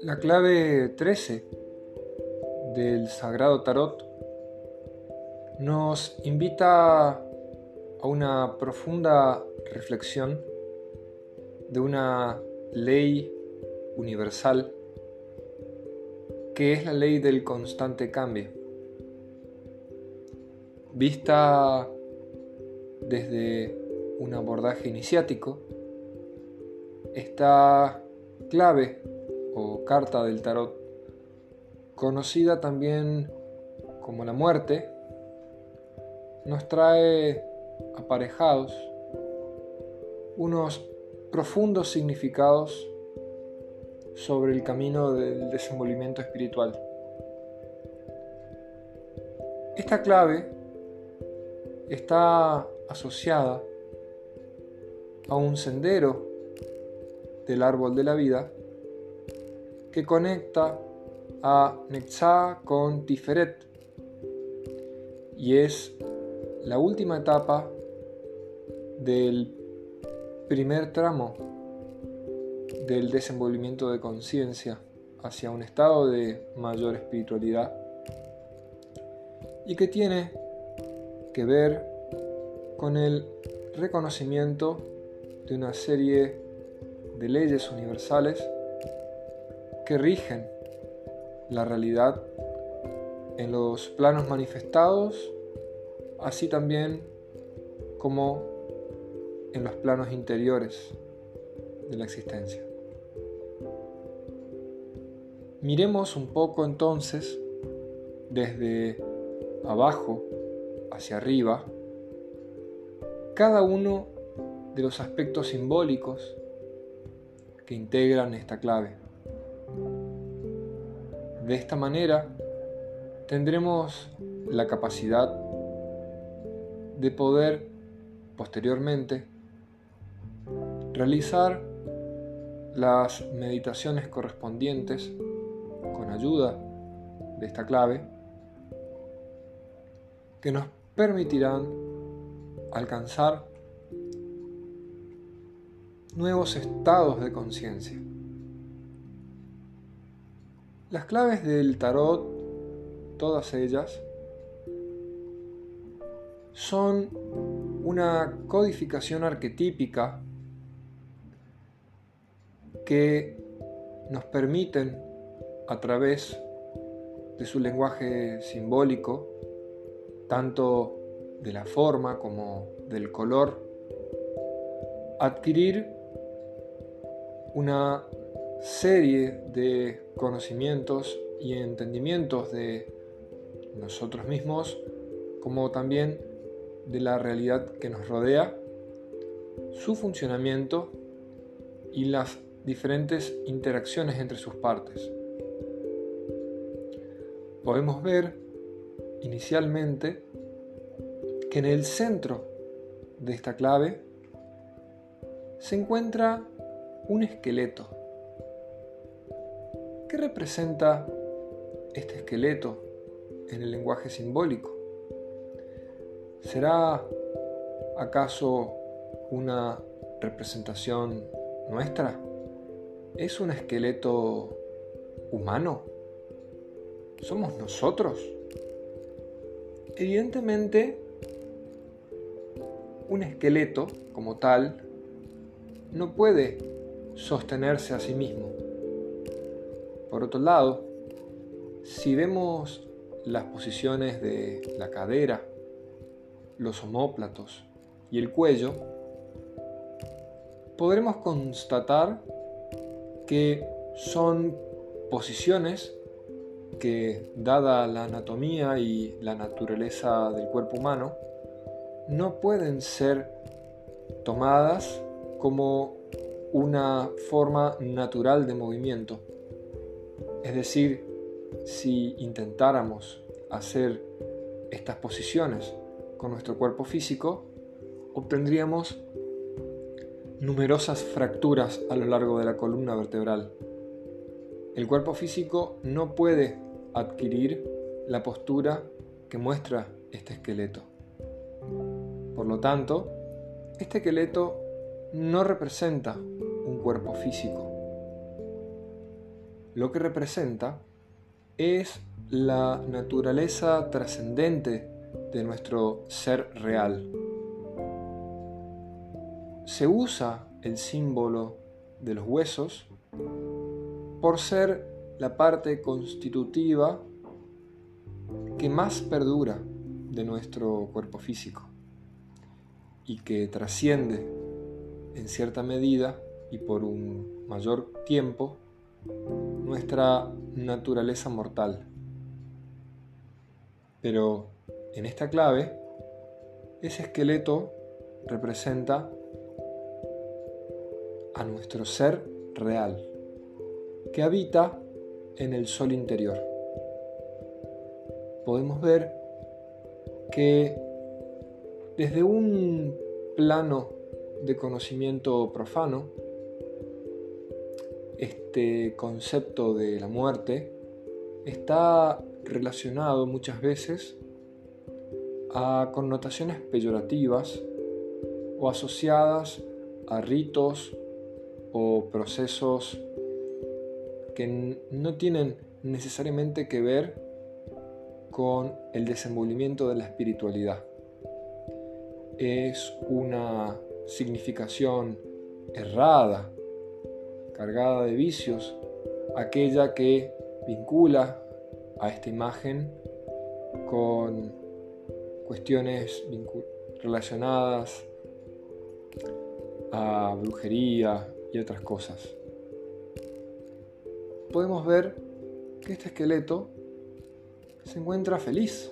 La clave 13 del Sagrado Tarot nos invita a una profunda reflexión de una ley universal que es la ley del constante cambio. Vista desde un abordaje iniciático, esta clave o carta del tarot, conocida también como la muerte, nos trae aparejados unos profundos significados sobre el camino del desenvolvimiento espiritual. Esta clave está asociada a un sendero del árbol de la vida que conecta a Netzah con Tiferet. Y es la última etapa del primer tramo del desenvolvimiento de conciencia hacia un estado de mayor espiritualidad y que tiene que ver con el reconocimiento de una serie de leyes universales que rigen la realidad en los planos manifestados, así también como en los planos interiores de la existencia. Miremos un poco entonces desde abajo hacia arriba cada uno de los aspectos simbólicos que integran esta clave. De esta manera tendremos la capacidad de poder posteriormente realizar las meditaciones correspondientes con ayuda de esta clave que nos permitirán alcanzar nuevos estados de conciencia. Las claves del tarot, todas ellas, son una codificación arquetípica que nos permiten a través de su lenguaje simbólico, tanto de la forma como del color, adquirir una serie de conocimientos y entendimientos de nosotros mismos, como también de la realidad que nos rodea, su funcionamiento y las diferentes interacciones entre sus partes. Podemos ver inicialmente que en el centro de esta clave se encuentra un esqueleto ¿Qué representa este esqueleto en el lenguaje simbólico? ¿Será acaso una representación nuestra? ¿Es un esqueleto humano? ¿Somos nosotros? Evidentemente, un esqueleto como tal no puede sostenerse a sí mismo. Por otro lado, si vemos las posiciones de la cadera, los omóplatos y el cuello, podremos constatar que son posiciones que, dada la anatomía y la naturaleza del cuerpo humano, no pueden ser tomadas como una forma natural de movimiento. Es decir, si intentáramos hacer estas posiciones con nuestro cuerpo físico, obtendríamos numerosas fracturas a lo largo de la columna vertebral. El cuerpo físico no puede adquirir la postura que muestra este esqueleto. Por lo tanto, este esqueleto no representa un cuerpo físico. Lo que representa es la naturaleza trascendente de nuestro ser real. Se usa el símbolo de los huesos por ser la parte constitutiva que más perdura de nuestro cuerpo físico y que trasciende en cierta medida y por un mayor tiempo nuestra naturaleza mortal. Pero en esta clave, ese esqueleto representa a nuestro ser real, que habita en el sol interior. Podemos ver que desde un plano de conocimiento profano, este concepto de la muerte está relacionado muchas veces a connotaciones peyorativas o asociadas a ritos o procesos que no tienen necesariamente que ver con el desenvolvimiento de la espiritualidad. Es una significación errada, cargada de vicios, aquella que vincula a esta imagen con cuestiones relacionadas a brujería y otras cosas. Podemos ver que este esqueleto se encuentra feliz,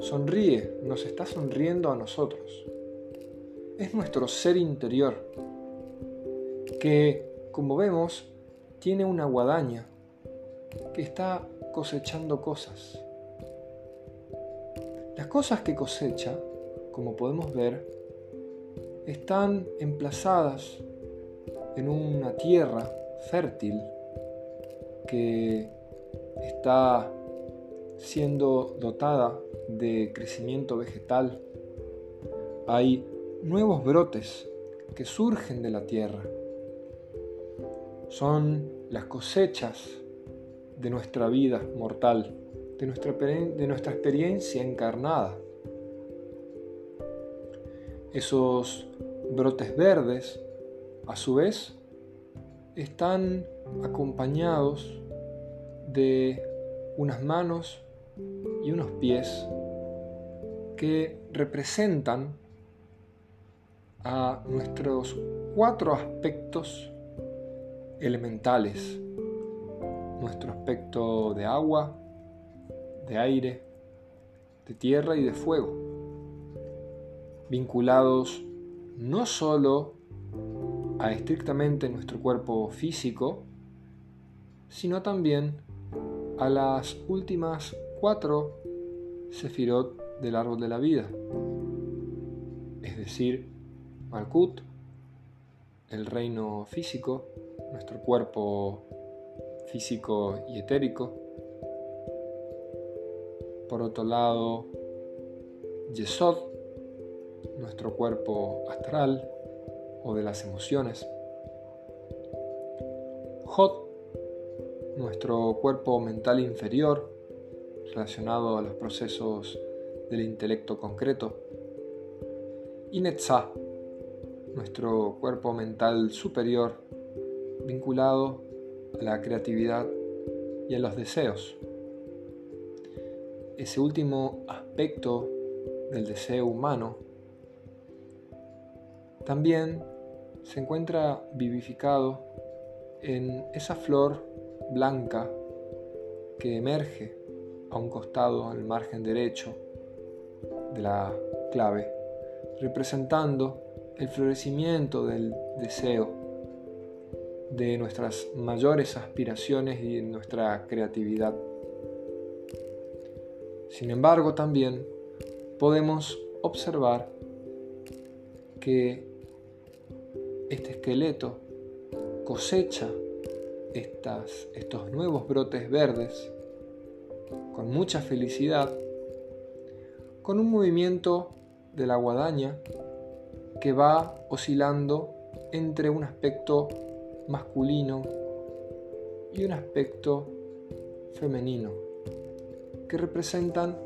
sonríe, nos está sonriendo a nosotros. Es nuestro ser interior, que, como vemos, tiene una guadaña, que está cosechando cosas. Las cosas que cosecha, como podemos ver, están emplazadas en una tierra fértil que está siendo dotada de crecimiento vegetal. Hay nuevos brotes que surgen de la tierra. Son las cosechas de nuestra vida mortal de nuestra, de nuestra experiencia encarnada. Esos brotes verdes, a su vez, están acompañados de unas manos y unos pies que representan a nuestros cuatro aspectos elementales. Nuestro aspecto de agua, de aire, de tierra y de fuego, vinculados no solo a estrictamente nuestro cuerpo físico, sino también a las últimas cuatro sefirot del árbol de la vida, es decir, Malkut, el reino físico, nuestro cuerpo físico y etérico, por otro lado, Yesod, nuestro cuerpo astral o de las emociones. Hot, nuestro cuerpo mental inferior relacionado a los procesos del intelecto concreto. Y nuestro cuerpo mental superior vinculado a la creatividad y a los deseos ese último aspecto del deseo humano también se encuentra vivificado en esa flor blanca que emerge a un costado al margen derecho de la clave, representando el florecimiento del deseo, de nuestras mayores aspiraciones y nuestra creatividad. Sin embargo, también podemos observar que este esqueleto cosecha estas, estos nuevos brotes verdes con mucha felicidad, con un movimiento de la guadaña que va oscilando entre un aspecto masculino y un aspecto femenino, que representan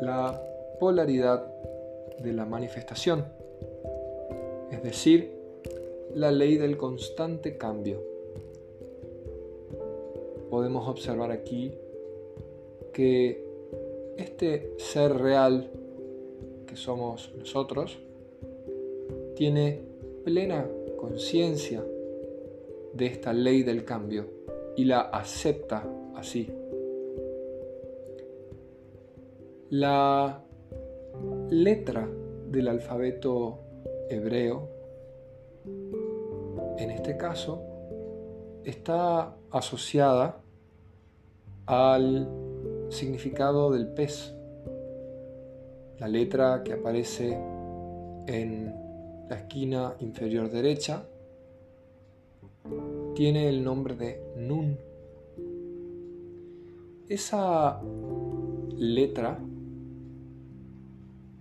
la polaridad de la manifestación, es decir, la ley del constante cambio. Podemos observar aquí que este ser real que somos nosotros tiene plena conciencia de esta ley del cambio y la acepta así. La letra del alfabeto hebreo, en este caso, está asociada al significado del pez. La letra que aparece en la esquina inferior derecha tiene el nombre de Nun. Esa letra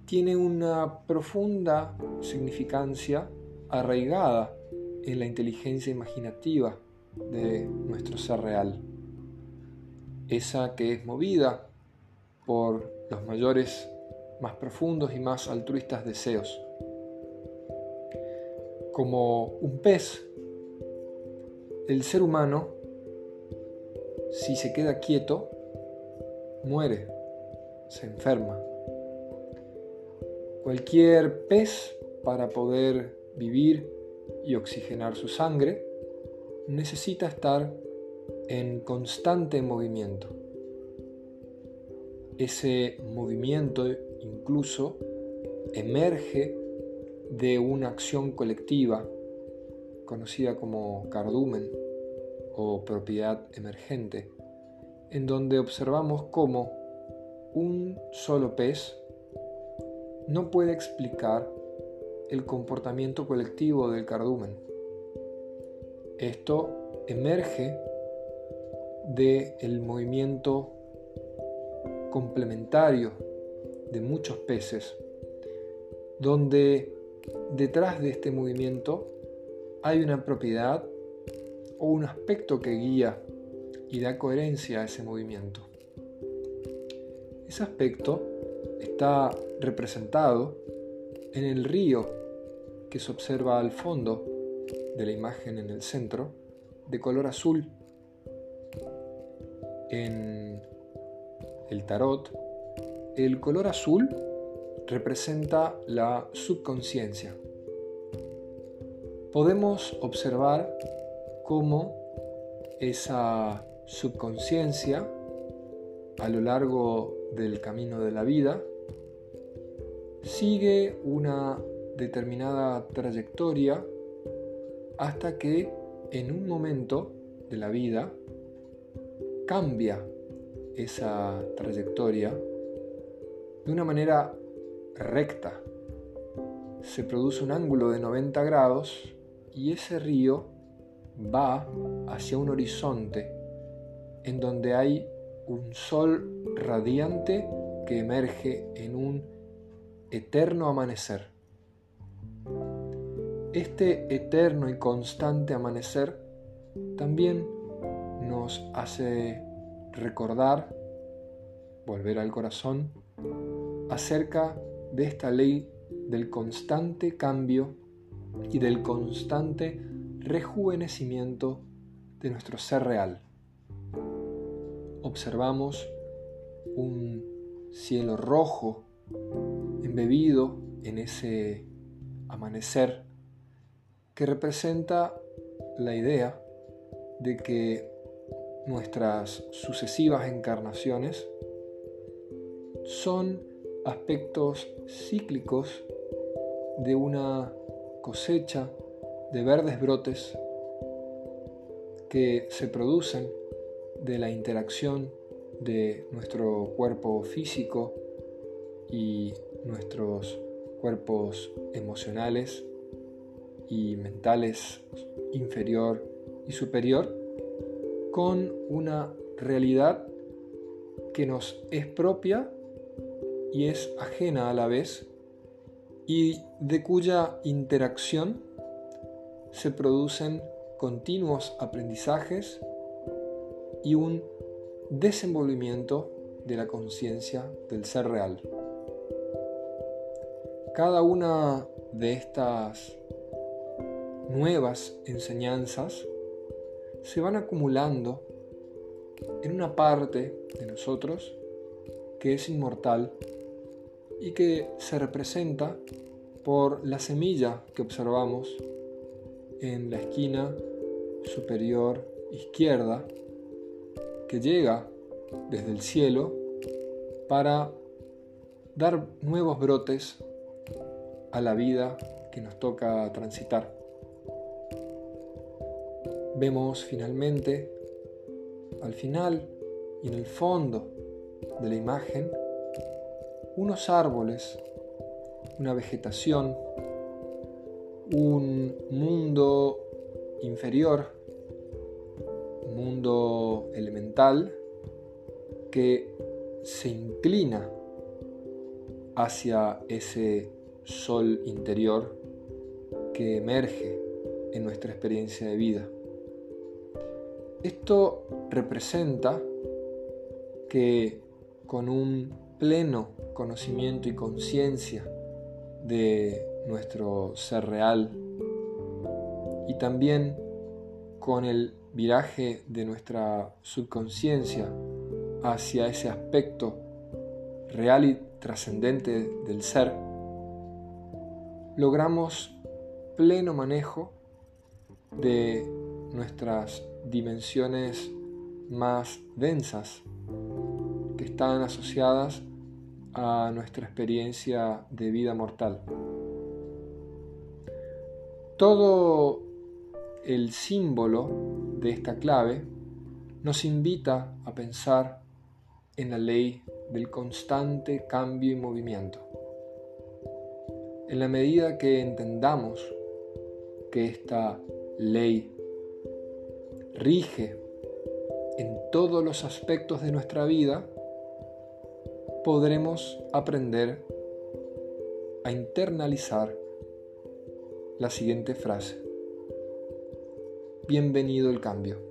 tiene una profunda significancia arraigada en la inteligencia imaginativa de nuestro ser real. Esa que es movida por los mayores, más profundos y más altruistas deseos. Como un pez el ser humano, si se queda quieto, muere, se enferma. Cualquier pez, para poder vivir y oxigenar su sangre, necesita estar en constante movimiento. Ese movimiento incluso emerge de una acción colectiva conocida como cardumen o propiedad emergente, en donde observamos cómo un solo pez no puede explicar el comportamiento colectivo del cardumen. Esto emerge del el movimiento complementario de muchos peces, donde detrás de este movimiento hay una propiedad o un aspecto que guía y da coherencia a ese movimiento. Ese aspecto está representado en el río que se observa al fondo de la imagen en el centro, de color azul. En el tarot, el color azul representa la subconsciencia, podemos observar cómo esa subconsciencia a lo largo del camino de la vida sigue una determinada trayectoria hasta que en un momento de la vida cambia esa trayectoria de una manera recta. Se produce un ángulo de 90 grados y ese río va hacia un horizonte en donde hay un sol radiante que emerge en un eterno amanecer. Este eterno y constante amanecer también nos hace recordar, volver al corazón, acerca de esta ley del constante cambio y del constante rejuvenecimiento de nuestro ser real. Observamos un cielo rojo embebido en ese amanecer que representa la idea de que nuestras sucesivas encarnaciones son aspectos cíclicos de una cosecha de verdes brotes que se producen de la interacción de nuestro cuerpo físico y nuestros cuerpos emocionales y mentales inferior y superior con una realidad que nos es propia y es ajena a la vez y de cuya interacción se producen continuos aprendizajes y un desenvolvimiento de la conciencia del ser real. Cada una de estas nuevas enseñanzas se van acumulando en una parte de nosotros que es inmortal y que se representa por la semilla que observamos en la esquina superior izquierda que llega desde el cielo para dar nuevos brotes a la vida que nos toca transitar. Vemos finalmente, al final y en el fondo de la imagen, unos árboles, una vegetación, un mundo inferior, un mundo elemental que se inclina hacia ese sol interior que emerge en nuestra experiencia de vida. Esto representa que con un pleno conocimiento y conciencia de nuestro ser real y también con el viraje de nuestra subconsciencia hacia ese aspecto real y trascendente del ser, logramos pleno manejo de nuestras dimensiones más densas que están asociadas a nuestra experiencia de vida mortal. Todo el símbolo de esta clave nos invita a pensar en la ley del constante cambio y movimiento. En la medida que entendamos que esta ley rige en todos los aspectos de nuestra vida, podremos aprender a internalizar la siguiente frase. Bienvenido el cambio.